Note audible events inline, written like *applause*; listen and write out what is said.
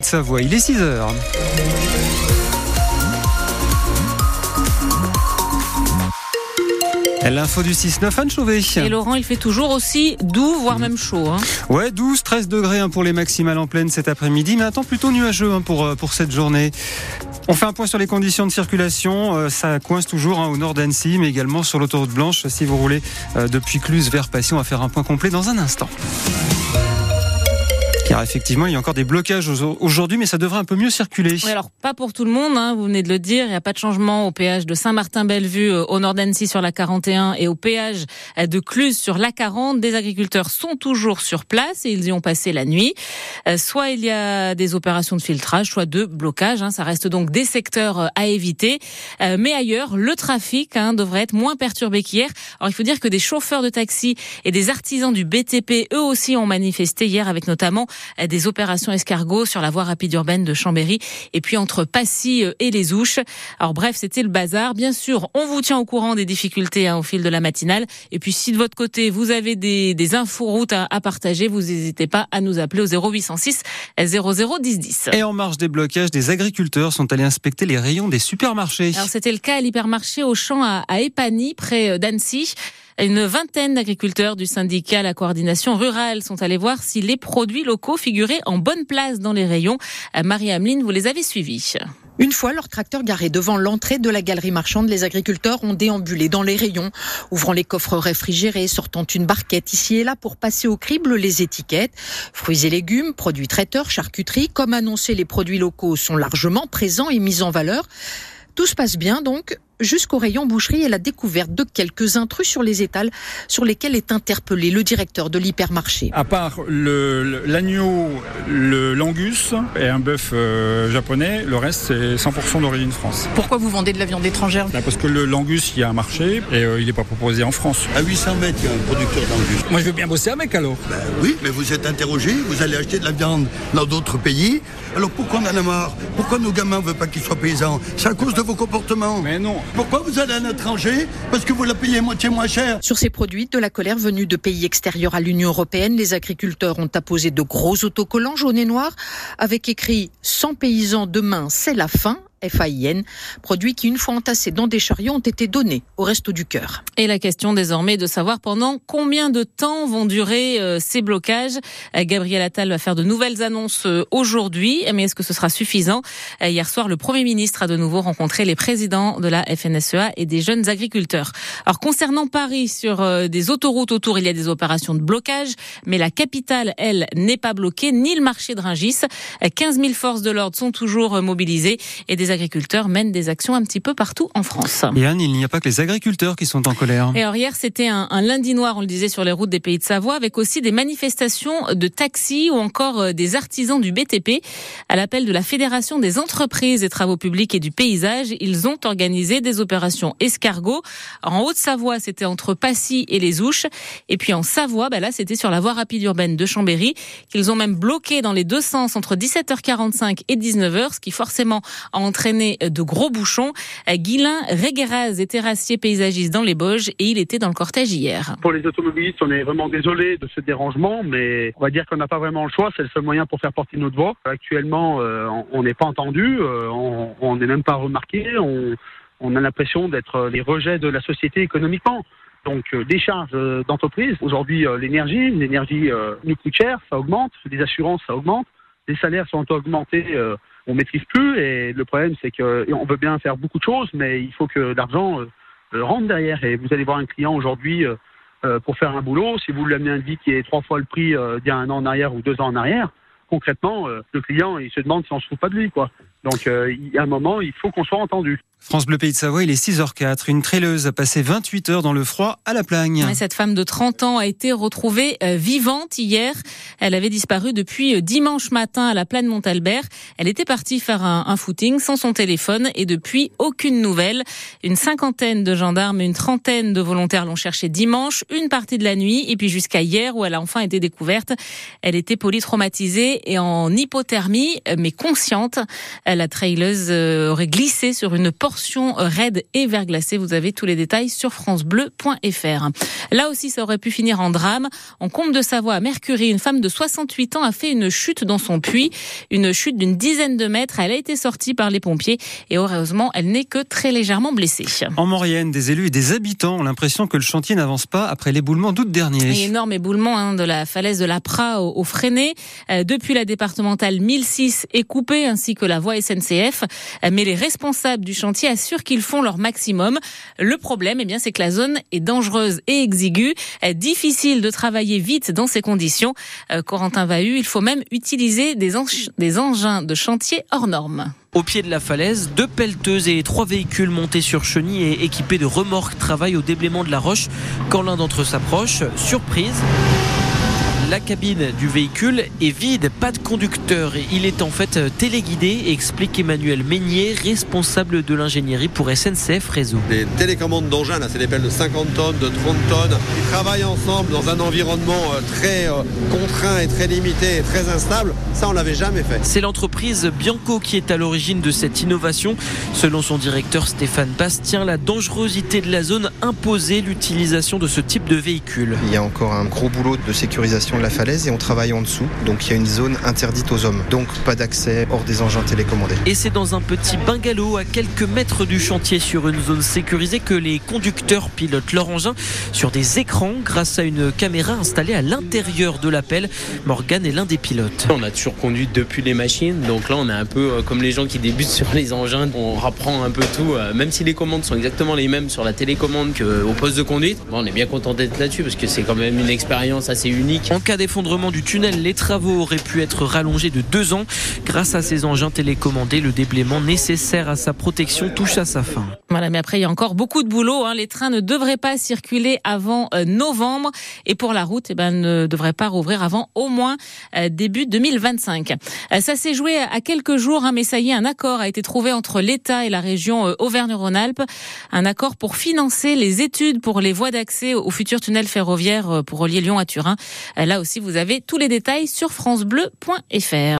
Savoie, il est 6 heures. L'info du 6-9, Anne Chauvet. Et Laurent, il fait toujours aussi doux, voire même chaud. Hein. Ouais, 12, 13 degrés hein, pour les maximales en pleine cet après-midi, mais un temps plutôt nuageux hein, pour, euh, pour cette journée. On fait un point sur les conditions de circulation. Euh, ça coince toujours au nord d'Annecy, mais également sur l'autoroute blanche. Si vous roulez euh, depuis Cluse vers Passy, on va faire un point complet dans un instant. Effectivement, il y a encore des blocages aujourd'hui, mais ça devrait un peu mieux circuler. Alors pas pour tout le monde, hein, vous venez de le dire, il n'y a pas de changement au péage de Saint-Martin-Bellevue euh, au nord d'Annecy sur la 41 et au péage euh, de Cluse sur la 40. Des agriculteurs sont toujours sur place et ils y ont passé la nuit. Euh, soit il y a des opérations de filtrage, soit de blocage. Hein, ça reste donc des secteurs à éviter. Mais ailleurs, le trafic hein, devrait être moins perturbé qu'hier. Alors il faut dire que des chauffeurs de taxi et des artisans du BTP, eux aussi, ont manifesté hier avec notamment des opérations escargots sur la voie rapide urbaine de Chambéry et puis entre Passy euh, et les Ouches. Alors bref, c'était le bazar. Bien sûr, on vous tient au courant des difficultés hein, au fil de la matinale. Et puis si de votre côté, vous avez des, des infos routes à, partager, vous n'hésitez pas à nous appeler au 0806 00 10 10. Et en marge des blocages, des agriculteurs sont allés inspecter les rayons des supermarchés. Alors c'était le cas à l'hypermarché Auchan à, à Épany, près euh, d'Annecy. Une vingtaine d'agriculteurs du syndicat La Coordination Rurale sont allés voir si les produits locaux figuraient en bonne place dans les rayons. Euh, Marie-Ameline, vous les avez suivis. Une fois leur tracteur garé devant l'entrée de la galerie marchande, les agriculteurs ont déambulé dans les rayons, ouvrant les coffres réfrigérés, sortant une barquette ici et là pour passer au crible les étiquettes. Fruits et légumes, produits traiteurs, charcuterie, comme annoncé, les produits locaux sont largement présents et mis en valeur. Tout se passe bien donc, jusqu'au rayon boucherie et la découverte de quelques intrus sur les étals sur lesquels est interpellé le directeur de l'hypermarché. À part l'agneau, le, l'angus et un bœuf euh, japonais, le reste c'est 100% d'origine France. Pourquoi vous vendez de la viande étrangère? Bah, Parce que l'angus, il y a un marché et euh, il n'est pas proposé en France. À 800 mètres, il y a un producteur d'angus. Moi je veux bien bosser avec alors. Ben oui, mais vous êtes interrogé, vous allez acheter de la viande dans d'autres pays. Alors pourquoi on en a marre? Pourquoi nos gamins ne veulent pas qu'ils soient paysans? C'est à cause de vos comportements. Mais non, pourquoi vous allez à l'étranger Parce que vous la payez moitié moins cher. Sur ces produits, de la colère venue de pays extérieurs à l'Union européenne, les agriculteurs ont apposé de gros autocollants jaunes et noirs avec écrit 100 paysans demain, c'est la fin FAIN, produits qui, une fois entassés dans des chariots, ont été donnés au Resto du Cœur. Et la question désormais de savoir pendant combien de temps vont durer euh, ces blocages. Euh, Gabriel Attal va faire de nouvelles annonces euh, aujourd'hui, mais est-ce que ce sera suffisant? Hier soir, le Premier ministre a de nouveau rencontré les présidents de la FNSEA et des jeunes agriculteurs. Alors concernant Paris, sur des autoroutes autour, il y a des opérations de blocage, mais la capitale, elle, n'est pas bloquée, ni le marché de Ringis. 15 000 forces de l'ordre sont toujours mobilisées et des les agriculteurs mènent des actions un petit peu partout en France. Yann, il n'y a pas que les agriculteurs qui sont en colère. Et alors hier, c'était un, lundi noir, on le disait, sur les routes des pays de Savoie, avec aussi des manifestations de taxis ou encore euh, des artisans du BTP. À l'appel de la Fédération des entreprises des travaux publics et du paysage, ils ont organisé des opérations escargots. En Haute-Savoie, c'était entre Passy et les Ouches. Et puis en Savoie, bah là, c'était sur la voie rapide urbaine de Chambéry, qu'ils ont même bloqué dans les deux sens entre 17h45 et 19h, ce qui forcément a entraîné de gros bouchons. Guilain Regueraz est terrassier paysagiste dans les Bauges et il était dans le cortège hier. Pour les automobilistes, on est vraiment désolé de ce dérangement, mais on va dire qu'on n'a pas vraiment le choix. C'est le seul moyen pour faire porter notre voix. Actuellement, euh, on n'est pas entendu, euh, on n'est même pas remarqué. On, a l'impression d'être les rejets de la société économiquement. Donc euh, des charges d'entreprise. Aujourd'hui, l'énergie, l'énergie nous coûte cher, ça augmente. Les assurances, ça augmente. Les salaires sont augmentés on maîtrise plus. Et le problème, c'est qu'on veut bien faire beaucoup de choses, mais il faut que l'argent euh, rentre derrière. Et vous allez voir un client aujourd'hui euh, euh, pour faire un boulot. Si vous lui amenez un devis qui est trois fois le prix d'il y a un an en arrière ou deux ans en arrière, concrètement, le client, il se demande si on se fout pas de lui, quoi. Donc, il y a un moment, il faut qu'on soit entendu. France Bleu Pays de Savoie, il est 6h04. Une traileuse a passé 28 heures dans le froid à la plagne. cette femme de 30 ans a été retrouvée euh, vivante hier. Elle avait disparu depuis euh, dimanche matin à la plaine Montalbert. Elle était partie faire un, footing sans son téléphone et depuis aucune nouvelle. Une cinquantaine de gendarmes et une trentaine de volontaires l'ont cherchée dimanche, une partie de la nuit et puis jusqu'à hier où elle a enfin été découverte. Elle était polytraumatisée et en hypothermie mais consciente. La traileuse euh, aurait glissé sur une porte portions raides et verglacées. Vous avez tous les détails sur francebleu.fr. Là aussi, ça aurait pu finir en drame. En Comte de Savoie, à Mercury, une femme de 68 ans a fait une chute dans son puits. Une chute d'une dizaine de mètres. Elle a été sortie par les pompiers et heureusement, elle n'est que très légèrement blessée. En Maurienne, des élus et des habitants ont l'impression que le chantier n'avance pas après l'éboulement d'août dernier. énorme éboulement hein, de la falaise de la Pra au, au Freinet. Euh, depuis la départementale 1006 est coupée ainsi que la voie SNCF. Euh, mais les responsables du chantier assurent qu'ils font leur maximum. Le problème, eh bien, c'est que la zone est dangereuse et exiguë. Euh, difficile de travailler vite dans ces conditions. Corentin Vahu, il faut même utiliser des, des engins de chantier hors normes. Au pied de la falaise, deux pelleteuses et trois véhicules montés sur chenilles et équipés de remorques travaillent au déblaiement de la roche. Quand l'un d'entre eux s'approche, surprise, la cabine du véhicule est vide, pas de conducteur. Il est en fait téléguidé, explique Emmanuel Meignier, responsable de l'ingénierie pour SNCF Réseau. Les télécommandes d'engins, là, c'est des pelles de 50 tonnes, de 30 tonnes. Ils travaillent ensemble dans un environnement euh, très euh, contraint et très limité et très instable. Ça, on l'avait jamais fait. C'est l'entreprise Bianco qui est à l'origine de cette innovation. Selon son directeur Stéphane Bastien, la dangerosité de la zone imposait l'utilisation de ce type de véhicule. Il y a encore un gros boulot de sécurisation la falaise et on travaille en dessous. Donc il y a une zone interdite aux hommes. Donc pas d'accès hors des engins télécommandés. Et c'est dans un petit bungalow à quelques mètres du chantier sur une zone sécurisée que les conducteurs pilotent leur engin sur des écrans grâce à une caméra installée à l'intérieur de l'appel. Morgan est l'un des pilotes. On a toujours conduit depuis les machines. Donc là on est un peu euh, comme les gens qui débutent *laughs* sur les engins. On rapprend un peu tout. Euh, même si les commandes sont exactement les mêmes sur la télécommande qu'au poste de conduite. on est bien content d'être là-dessus parce que c'est quand même une expérience assez unique cas d'effondrement du tunnel, les travaux auraient pu être rallongés de deux ans. Grâce à ces engins télécommandés, le déblaiement nécessaire à sa protection touche à sa fin. Voilà, mais après, il y a encore beaucoup de boulot. Hein. Les trains ne devraient pas circuler avant euh, novembre. Et pour la route, eh ben, ne devrait pas rouvrir avant au moins euh, début 2025. Euh, ça s'est joué à quelques jours, hein, mais ça y est, un accord a été trouvé entre l'État et la région Auvergne-Rhône-Alpes. Un accord pour financer les études pour les voies d'accès au futur tunnel ferroviaire pour relier Lyon à Turin. Aussi, vous avez tous les détails sur francebleu.fr.